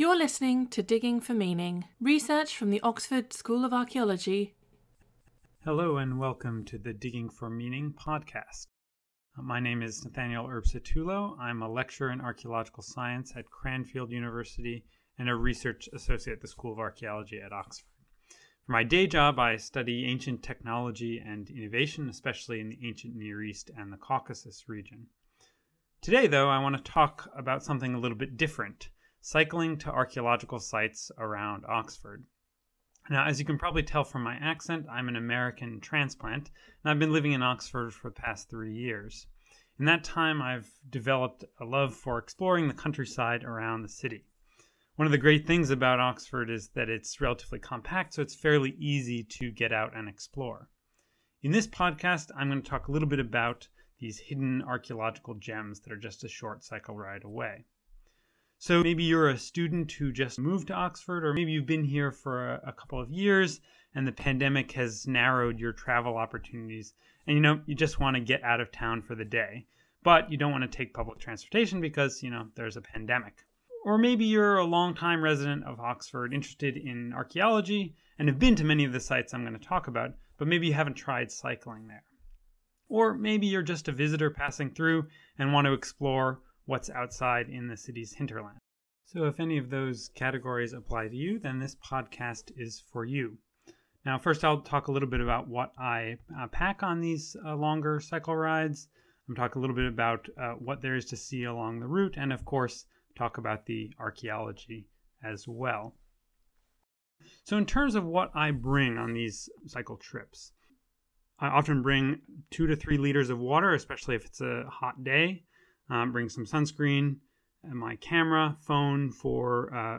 You're listening to Digging for Meaning, research from the Oxford School of Archaeology. Hello, and welcome to the Digging for Meaning podcast. Uh, my name is Nathaniel Erb-Satullo. I'm a lecturer in archaeological science at Cranfield University and a research associate at the School of Archaeology at Oxford. For my day job, I study ancient technology and innovation, especially in the ancient Near East and the Caucasus region. Today, though, I want to talk about something a little bit different cycling to archaeological sites around Oxford. Now, as you can probably tell from my accent, I'm an American transplant, and I've been living in Oxford for the past three years. In that time, I've developed a love for exploring the countryside around the city. One of the great things about Oxford is that it's relatively compact, so it's fairly easy to get out and explore. In this podcast, I'm going to talk a little bit about these hidden archaeological gems that are just a short cycle ride away. So maybe you're a student who just moved to Oxford, or maybe you've been here for a, a, couple of years and the pandemic has narrowed your travel opportunities. And you know, you just want to get out of town for the day, but you don't want to take public transportation because, you know, there's a pandemic. Or maybe you're a longtime resident of Oxford interested in archaeology and have been to many of the sites I'm going to talk about, but maybe you haven't tried cycling there. Or maybe you're just a visitor passing through and want to explore what's outside in the city's hinterland. So, if any of those categories apply to you, then this podcast is for you. Now, first, I'll talk a little bit about what I uh, pack on these uh, longer cycle rides. I'm talk a little bit about uh, what there is to see along the route, and of course, talk about the archaeology as well. So, in terms of what I bring on these cycle trips, I often bring two to three liters of water, especially if it's a hot day um, bring some sunscreen, my camera, phone for uh,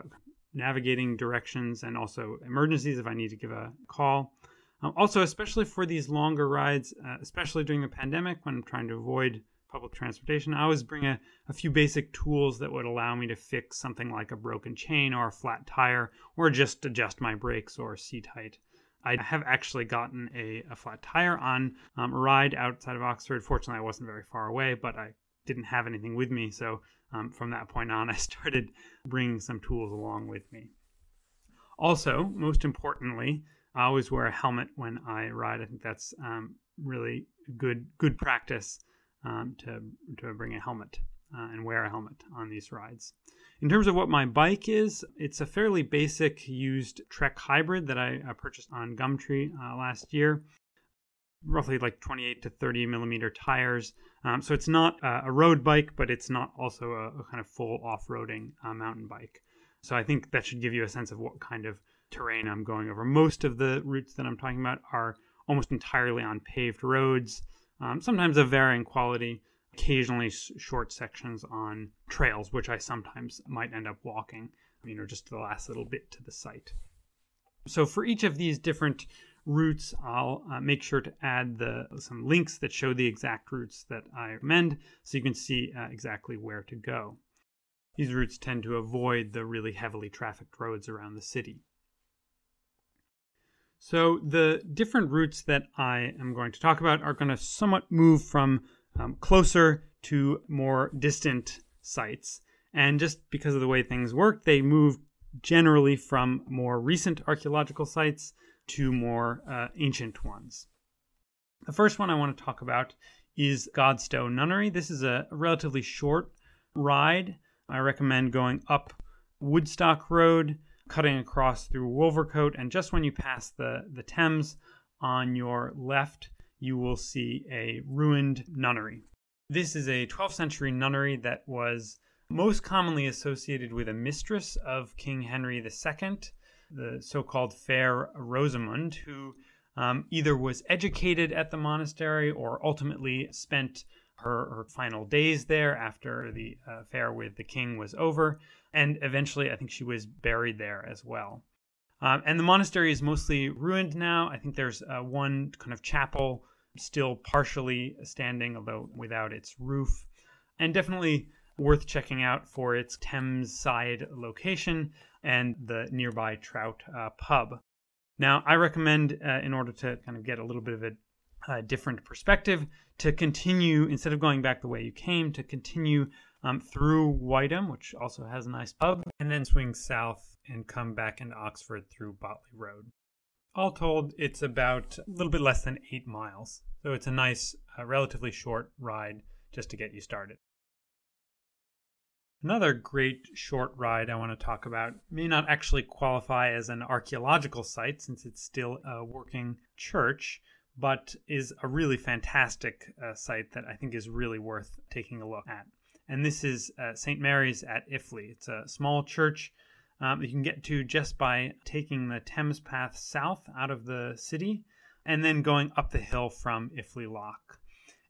navigating directions and also emergencies if I need to give a call. Um, also, especially for these longer rides, uh, especially during the pandemic when I'm trying to avoid public transportation, I always bring a, a, few basic tools that would allow me to fix something like a broken chain or a flat tire or just adjust my brakes or seat height. I have actually gotten a, a flat tire on um, a ride outside of Oxford. Fortunately, I wasn't very far away, but I didn't have anything with me. So um, from that point on, I started bringing some tools along with me. Also, most importantly, I always wear a helmet when I ride. I think that's um, really good good practice um, to to bring a helmet uh, and wear a helmet on these rides. In terms of what my bike is, it's a fairly basic used Trek hybrid that I, purchased on Gumtree uh, last year roughly like 28 to 30 millimeter tires. Um, so it's not uh, a road bike, but it's not also a, a kind of full off roading uh, mountain bike. So I think that should give you a sense of what kind of terrain I'm going over. Most of the routes that I'm talking about are almost entirely on paved roads, um, sometimes of varying quality, occasionally short sections on trails, which I sometimes might end up walking, you know, just the last little bit to the site. So for each of these different routes, I'll uh, make sure to add the some links that show the exact routes that I recommend so you can see uh, exactly where to go. These routes tend to avoid the really heavily trafficked roads around the city. So the different routes that I am going to talk about are going to somewhat move from um, closer to more distant sites. And just because of the way things work, they move generally from more recent archaeological sites to more uh, ancient ones. The first one I want to talk about is Godstow Nunnery. This is a relatively short ride. I recommend going up Woodstock Road, cutting across through Wolvercote, and just when you pass the, the Thames on your left, you will see a ruined nunnery. This is a 12th century nunnery that was most commonly associated with a mistress of King Henry II the so called Fair Rosamund, who um, either was educated at the monastery or ultimately spent her, her final days there after the uh, affair with the king was over. And eventually, I think she was buried there as well. Um, and the monastery is mostly ruined now. I think there's uh, one kind of chapel still partially standing, although without its roof. And definitely worth checking out for its Thames side location and the nearby Trout uh, pub. Now, I recommend, uh, in order to kind of get a little bit of a different perspective, to continue, instead of going back the way you came, to continue um, through Wytham, which also has a nice pub, and then swing south and come back into Oxford through Botley Road. All told, it's about a little bit less than eight miles. So it's a nice, uh, relatively short ride just to get you started. Another great short ride I want to talk about may not actually qualify as an archaeological site since it's still a working church, but is a really fantastic uh, site that I think is really worth taking a look at. And this is uh, St. Mary's at Iffley. It's a small church um, you can get to just by taking the Thames Path south out of the city and then going up the hill from Iffley Lock.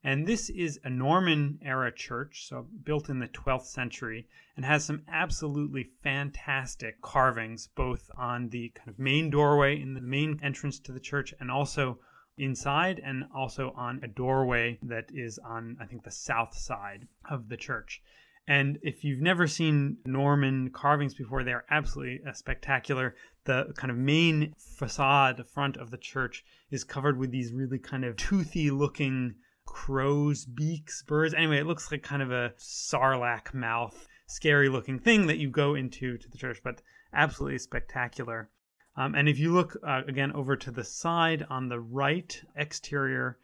And this is a Norman era church, so built in the 12th century, and has some absolutely fantastic carvings, both on the kind of main doorway in the main entrance to the church and also inside, and also on a doorway that is on, I think, the south side of the church. And if you've never seen Norman carvings before, they're absolutely uh, spectacular. The kind of main facade, front of the church, is covered with these really kind of toothy looking crow's beaks, birds. Anyway, it looks like kind of a sarlacc mouth, scary looking thing that you go into to the church, but absolutely spectacular. Um, and if you look uh, again over to the side on the right exterior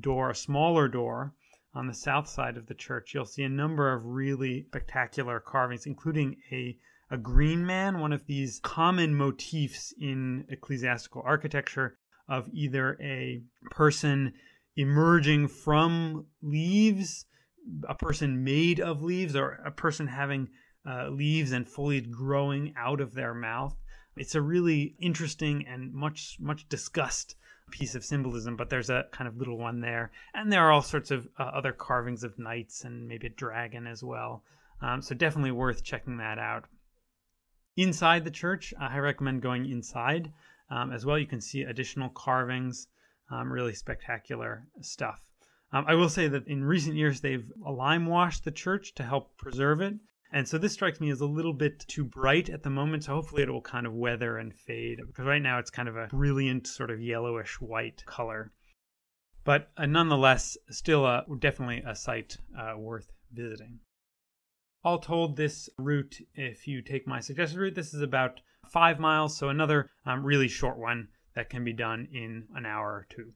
door, a smaller door on the south side of the church, you'll see a number of really spectacular carvings, including a a green man, one of these common motifs in ecclesiastical architecture of either a person emerging from leaves, a person made of leaves, or a person having uh, leaves and foliage growing out of their mouth. It's a really interesting and much much discussed piece of symbolism, but there's a kind of little one there, and there are all sorts of uh, other carvings of knights and maybe a dragon as well. Um, so definitely worth checking that out. Inside the church, I recommend going inside um, as well. You can see additional carvings um, really spectacular stuff. Um, I will say that in recent years they've lime washed the church to help preserve it. And so this strikes me as a little bit too bright at the moment. So hopefully it will kind of weather and fade because right now it's kind of a brilliant sort of yellowish white color. But uh, nonetheless, still uh, definitely a site uh, worth visiting. All told, this route, if you take my suggested route, this is about five miles. So another um, really short one that can be done in an hour or two.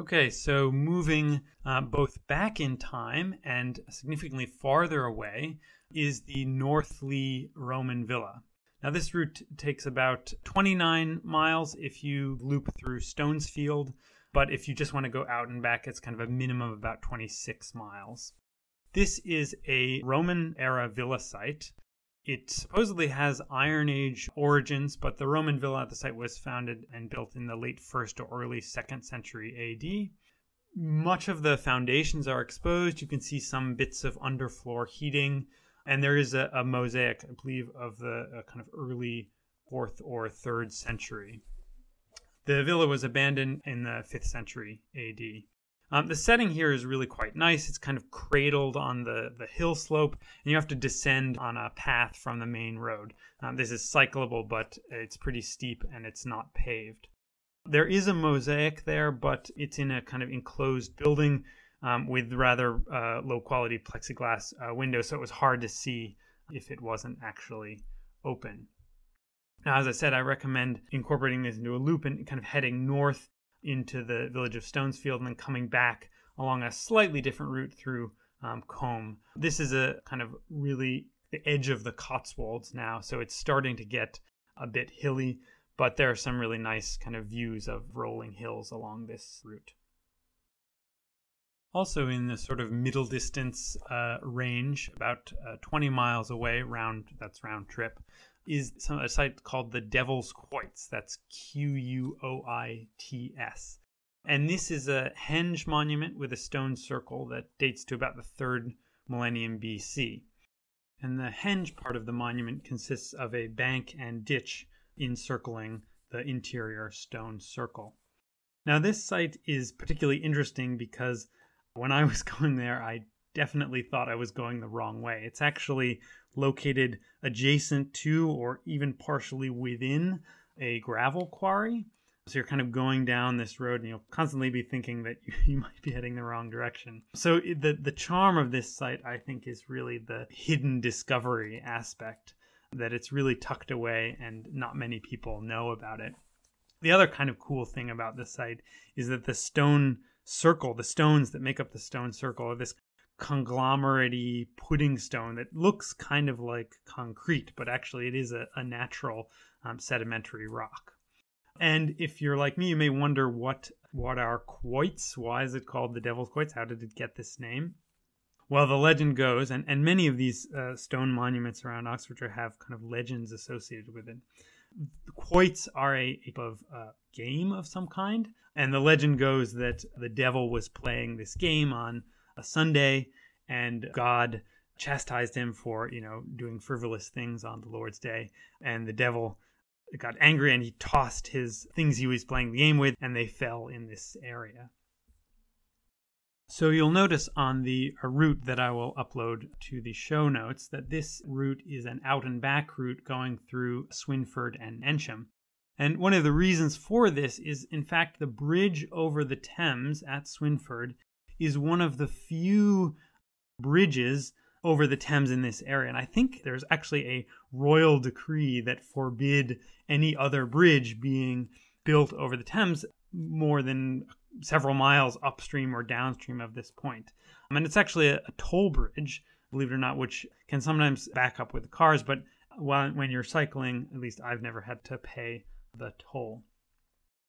Okay, so moving uh, both back in time and significantly farther away is the North Leigh Roman Villa. Now, this route takes about 29 miles if you loop through Stonesfield, but if you just want to go out and back, it's kind of a minimum of about 26 miles. This is a Roman era villa site it supposedly has Iron Age origins, but the Roman villa at the site was founded and built in the late 1st or early 2nd century AD. Much of the foundations are exposed. You can see some bits of underfloor heating, and there is a, a mosaic, I believe, of the kind of early 4th or 3rd century. The villa was abandoned in the 5th century AD. Um, the setting here is really quite nice. It's kind of cradled on the, the hill slope, and you have to descend on a path from the main road. Um, this is cyclable, but it's pretty steep and it's not paved. There is a mosaic there, but it's in a kind of enclosed building um, with rather uh, low quality plexiglass uh, windows, so it was hard to see if it wasn't actually open. Now, as I said, I recommend incorporating this into a loop and kind of heading north into the village of Stonesfield and then coming back along a slightly different route through um, Combe. This is a kind of really the edge of the Cotswolds now, so it's starting to get a bit hilly, but there are some really nice kind of views of rolling hills along this route. Also, in the sort of middle distance uh, range, about uh, 20 miles away, round that's round trip, is some, a site called the Devil's Quoits. That's Q U O I T S. And this is a henge monument with a stone circle that dates to about the third millennium BC. And the henge part of the monument consists of a bank and ditch encircling the interior stone circle. Now, this site is particularly interesting because when I was going there, I definitely thought I was going the wrong way. It's actually located adjacent to or even partially within a gravel quarry. So you're kind of going down this road and you'll constantly be thinking that you, might be heading the wrong direction. So the the charm of this site I think is really the hidden discovery aspect that it's really tucked away and not many people know about it. The other kind of cool thing about this site is that the stone circle, the stones that make up the stone circle, are this conglomerate pudding stone that looks kind of like concrete, but actually it is a, a natural um, sedimentary rock. And if you're like me, you may wonder what what are quoits? Why is it called the Devil's Quoits? How did it get this name? Well, the legend goes, and, and many of these uh, stone monuments around Oxfordshire have kind of legends associated with it. Quoits are a, a of uh, game of some kind, and the legend goes that the devil was playing this game on a Sunday, and God chastised him for you know doing frivolous things on the Lord's day, and the devil got angry and he tossed his things he was playing the game with, and they fell in this area. So you'll notice on the route that I will upload to the show notes that this route is an out and back route going through Swinford and Eynsham. And one of the reasons for this is, in fact, the bridge over the Thames at Swinford is one of the few bridges over the Thames in this area. And I think there's actually a royal decree that forbid any other bridge being built over the Thames more than several miles upstream or downstream of this point. Um, and it's actually a, a, toll bridge, believe it or not, which can sometimes back up with cars, but when you're cycling, at least I've never had to pay the toll.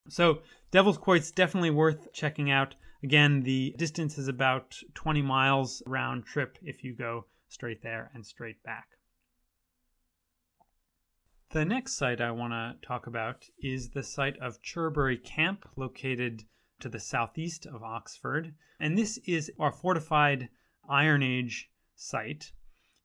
So, Devil's Quoit's definitely worth checking out. Again, the distance is about 20 miles round trip if you go straight there and straight back. The next site I want to talk about is the site of Cherbury Camp, located to the southeast of Oxford. And this is a fortified Iron Age site.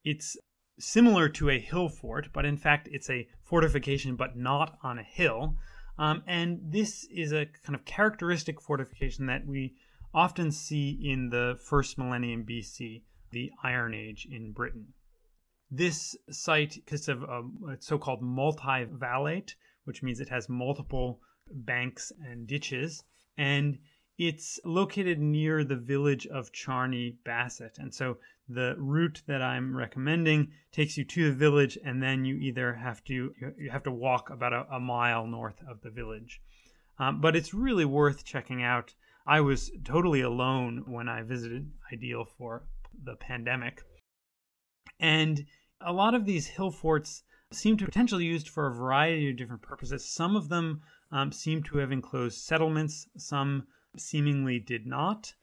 It's similar to a hill fort, but in fact, it's a fortification, but not on a hill. Um, and this is a kind of characteristic fortification that we often see in the first millennium BC, the Iron Age in Britain. This site consists of a so called multi-vallate, which means it has multiple banks and ditches, and it's located near the village of Charney Bassett. And so the route that I'm recommending takes you to the village, and then you either have to you have to walk about a, a mile north of the village. Um, but it's really worth checking out. I was totally alone when I visited, ideal for the pandemic, and a lot of these hill forts seem to potentially used for a variety of different purposes. Some of them um, seem to have enclosed settlements, some seemingly did not.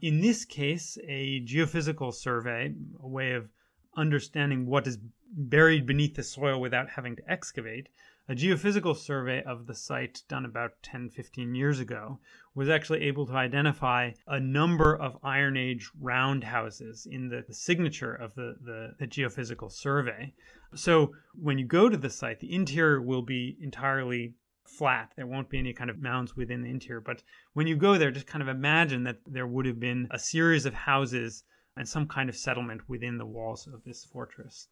In this case, a geophysical survey, a way of understanding what is buried beneath the soil without having to excavate, a geophysical survey of the site done about 10 15 years ago was actually able to identify a number of Iron Age roundhouses in the, the signature of the, the, the, geophysical survey. So when you go to the site, the interior will be entirely flat. There won't be any kind of mounds within the interior. But when you go there, just kind of imagine that there would have been a series of houses and some kind of settlement within the walls of this fortress.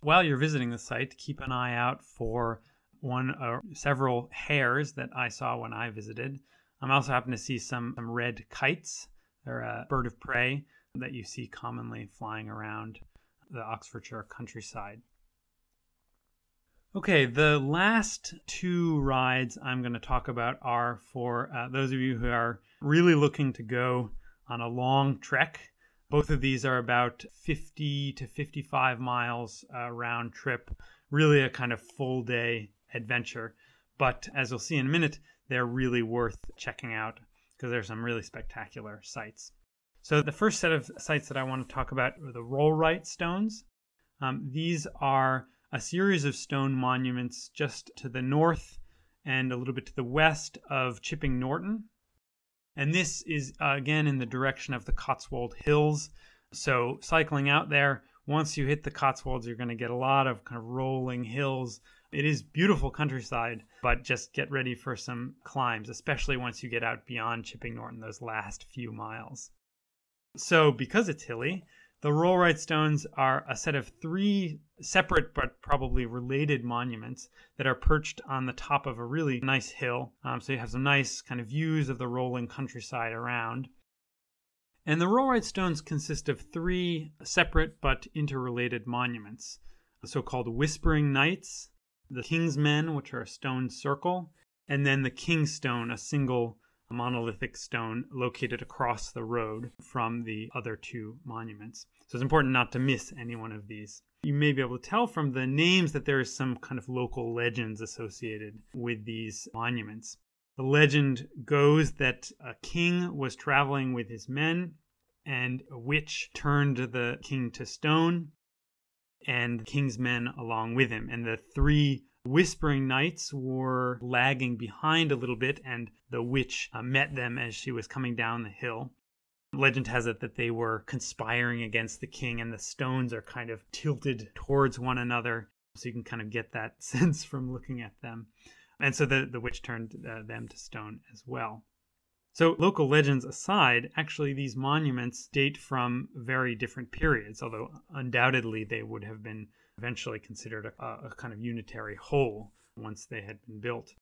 While you're visiting the site, keep an eye out for one or several hares that I saw when I visited. I'm also happen to see some, some red kites. They're a bird of prey that you see commonly flying around the Oxfordshire countryside. Okay, the last two rides I'm going to talk about are for uh, those of you who are really looking to go on a long trek. Both of these are about 50 to 55 miles uh, round trip, really a kind of full day adventure. But as you'll see in a minute, they're really worth checking out because there's some really spectacular sites. So, the first set of sites that I want to talk about are the Rollright stones. Um, these are a series of stone monuments just to the north and a little bit to the west of Chipping Norton. And this is uh, again in the direction of the Cotswold Hills. So, cycling out there, once you hit the Cotswolds, you're going to get a lot of kind of rolling hills. It is beautiful countryside, but just get ready for some climbs, especially once you get out beyond Chipping Norton, those last few miles. So, because it's hilly, The Rollright stones are a set of three separate but probably related monuments that are perched on the top of a really nice hill. Um, so you have some nice kind of views of the rolling countryside around. And the Rollright stones consist of three separate but interrelated monuments the so called Whispering Knights, the King's Men, which are a stone circle, and then the King's Stone, a single monolithic stone located across the road from the other two monuments. So it's important not to miss any one of these. You may be able to tell from the names that there is some kind of local legends associated with these monuments. The legend goes that a king was traveling with his men, and a witch turned the king to stone, and the king's men along with him. And the three whispering knights were lagging behind a little bit, and the witch uh, met them as she was coming down the hill. Legend has it that they were conspiring against the king, and the stones are kind of tilted towards one another. So you can kind of get that sense from looking at them. And so the, the witch turned uh, them to stone as well. So, local legends aside, actually, these monuments date from very different periods, although undoubtedly they would have been eventually considered a, a kind of unitary whole once they had been built.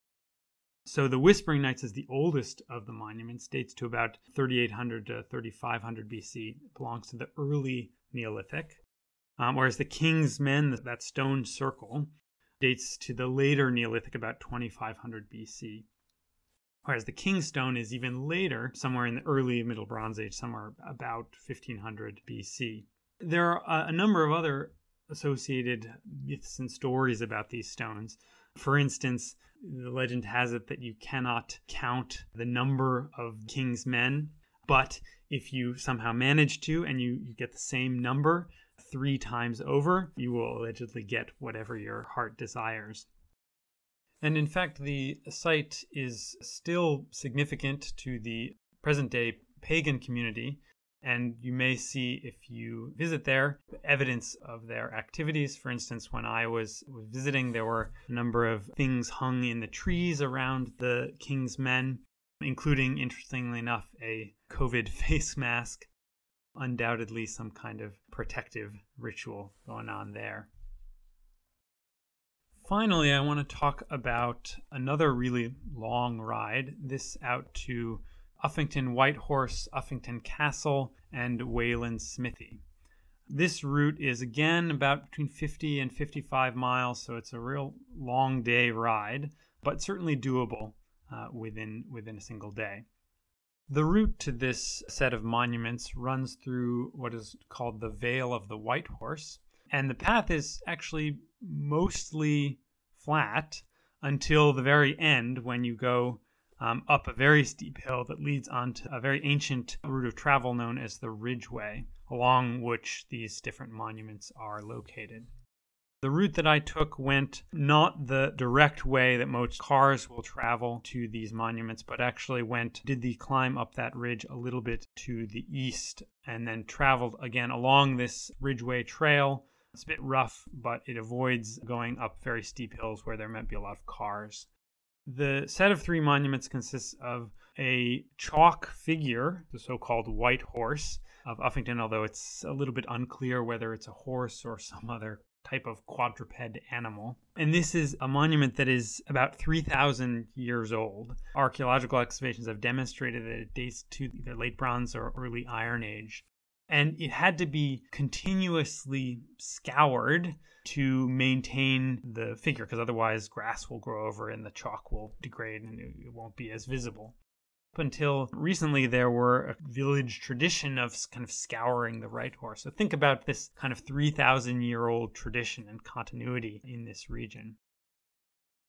So the Whispering Knights is the oldest of the monuments, dates to about 3800 to 3500 BC, belongs to the early Neolithic. Um, whereas the King's Men, that stone circle, dates to the later Neolithic, about 2500 BC. Whereas the King's Stone is even later, somewhere in the early Middle Bronze Age, somewhere about 1500 BC. There are a number of other associated myths and stories about these stones. For instance, the legend has it that you cannot count the number of king's men, but if you somehow manage to and you, you get the same number three times over, you will allegedly get whatever your heart desires. And in fact, the site is still significant to the present day pagan community and you may see if you visit there evidence of their activities. For instance, when I was, visiting, there were a number of things hung in the trees around the king's men, including, interestingly enough, a COVID face mask. Undoubtedly, some kind of protective ritual going on there. Finally, I want to talk about another really long ride, this out to Uffington Whitehorse, Uffington Castle, and Wayland Smithy. This route is again about between 50 and 55 miles, so it's a real long day ride, but certainly doable uh, within within a single day. The route to this set of monuments runs through what is called the Vale of the White Horse, and the path is actually mostly flat until the very end when you go um, up a very steep hill that leads onto a very ancient route of travel known as the Ridgeway, along which these different monuments are located. The route that I took went not the direct way that most cars will travel to these monuments, but actually went, did the climb up that ridge a little bit to the east, and then traveled again along this Ridgeway trail. It's a bit rough, but it avoids going up very steep hills where there might be a lot of cars. The set of three monuments consists of a chalk figure, the so called white horse of Uffington, although it's a little bit unclear whether it's a horse or some other type of quadruped animal. And this is a monument that is about 3,000 years old. Archaeological excavations have demonstrated that it dates to either late Bronze or early Iron Age and it had to be continuously scoured to maintain the figure because otherwise grass will grow over and the chalk will degrade and it won't be as visible. Up until recently, there were a village tradition of kind of scouring the white horse. So think about this kind of 3,000 year old tradition and continuity in this region.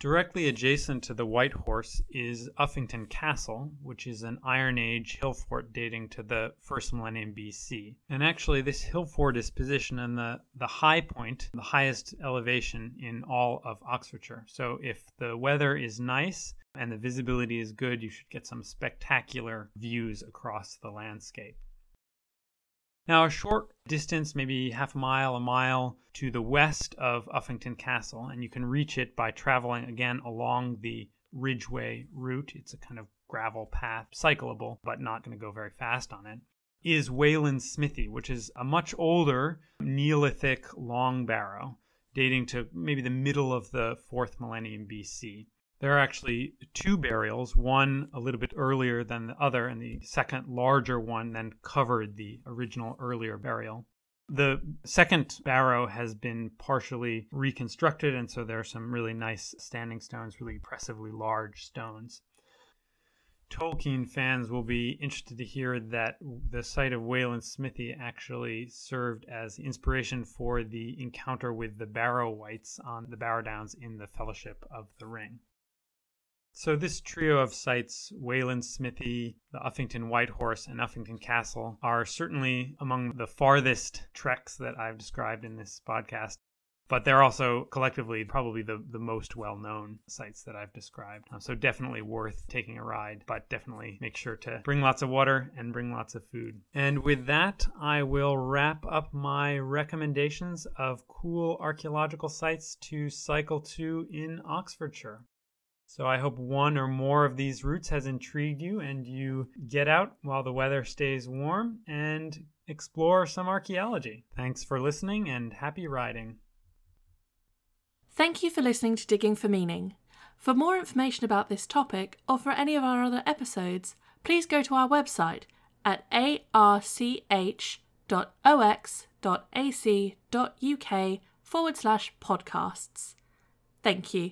Directly adjacent to the White Horse is Uffington Castle, which is an Iron Age hill fort dating to the first millennium BC. And actually, this hill fort is positioned on the, the high point, the highest elevation in all of Oxfordshire. So if the weather is nice and the visibility is good, you should get some spectacular views across the landscape. Now, a short distance, maybe half a mile, a mile to the west of Uffington Castle, and you can reach it by traveling again along the Ridgeway route. It's a kind of gravel path, cyclable, but not going to go very fast on it. is Wayland Smithy, which is a much older Neolithic long barrow dating to maybe the middle of the fourth millennium BC. There are actually two burials, one a little bit earlier than the other, and the second larger one then covered the original earlier burial. The second barrow has been partially reconstructed, and so there are some really nice standing stones, really impressively large stones. Tolkien fans will be interested to hear that the site of Wayland Smithy actually served as inspiration for the encounter with the Barrow Wights on the Barrow Downs in the Fellowship of the Ring. So, this trio of sites, Wayland Smithy, the Uffington White Horse, and Uffington Castle, are certainly among the farthest treks that I've described in this podcast but they're also collectively probably the, the most well known sites that I've described. Uh, so definitely worth taking a ride, but definitely make sure to bring lots of water and bring lots of food. And with that, I will wrap up my recommendations of cool archaeological sites to cycle to in Oxfordshire. So I hope one or more of these routes has intrigued you and you get out while the weather stays warm and explore some archaeology. Thanks for listening and happy riding. Thank you for listening to Digging for Meaning. For more information about this topic or for any of our other episodes, please go to our website at arch.ox.ac.uk forward slash podcasts. Thank you.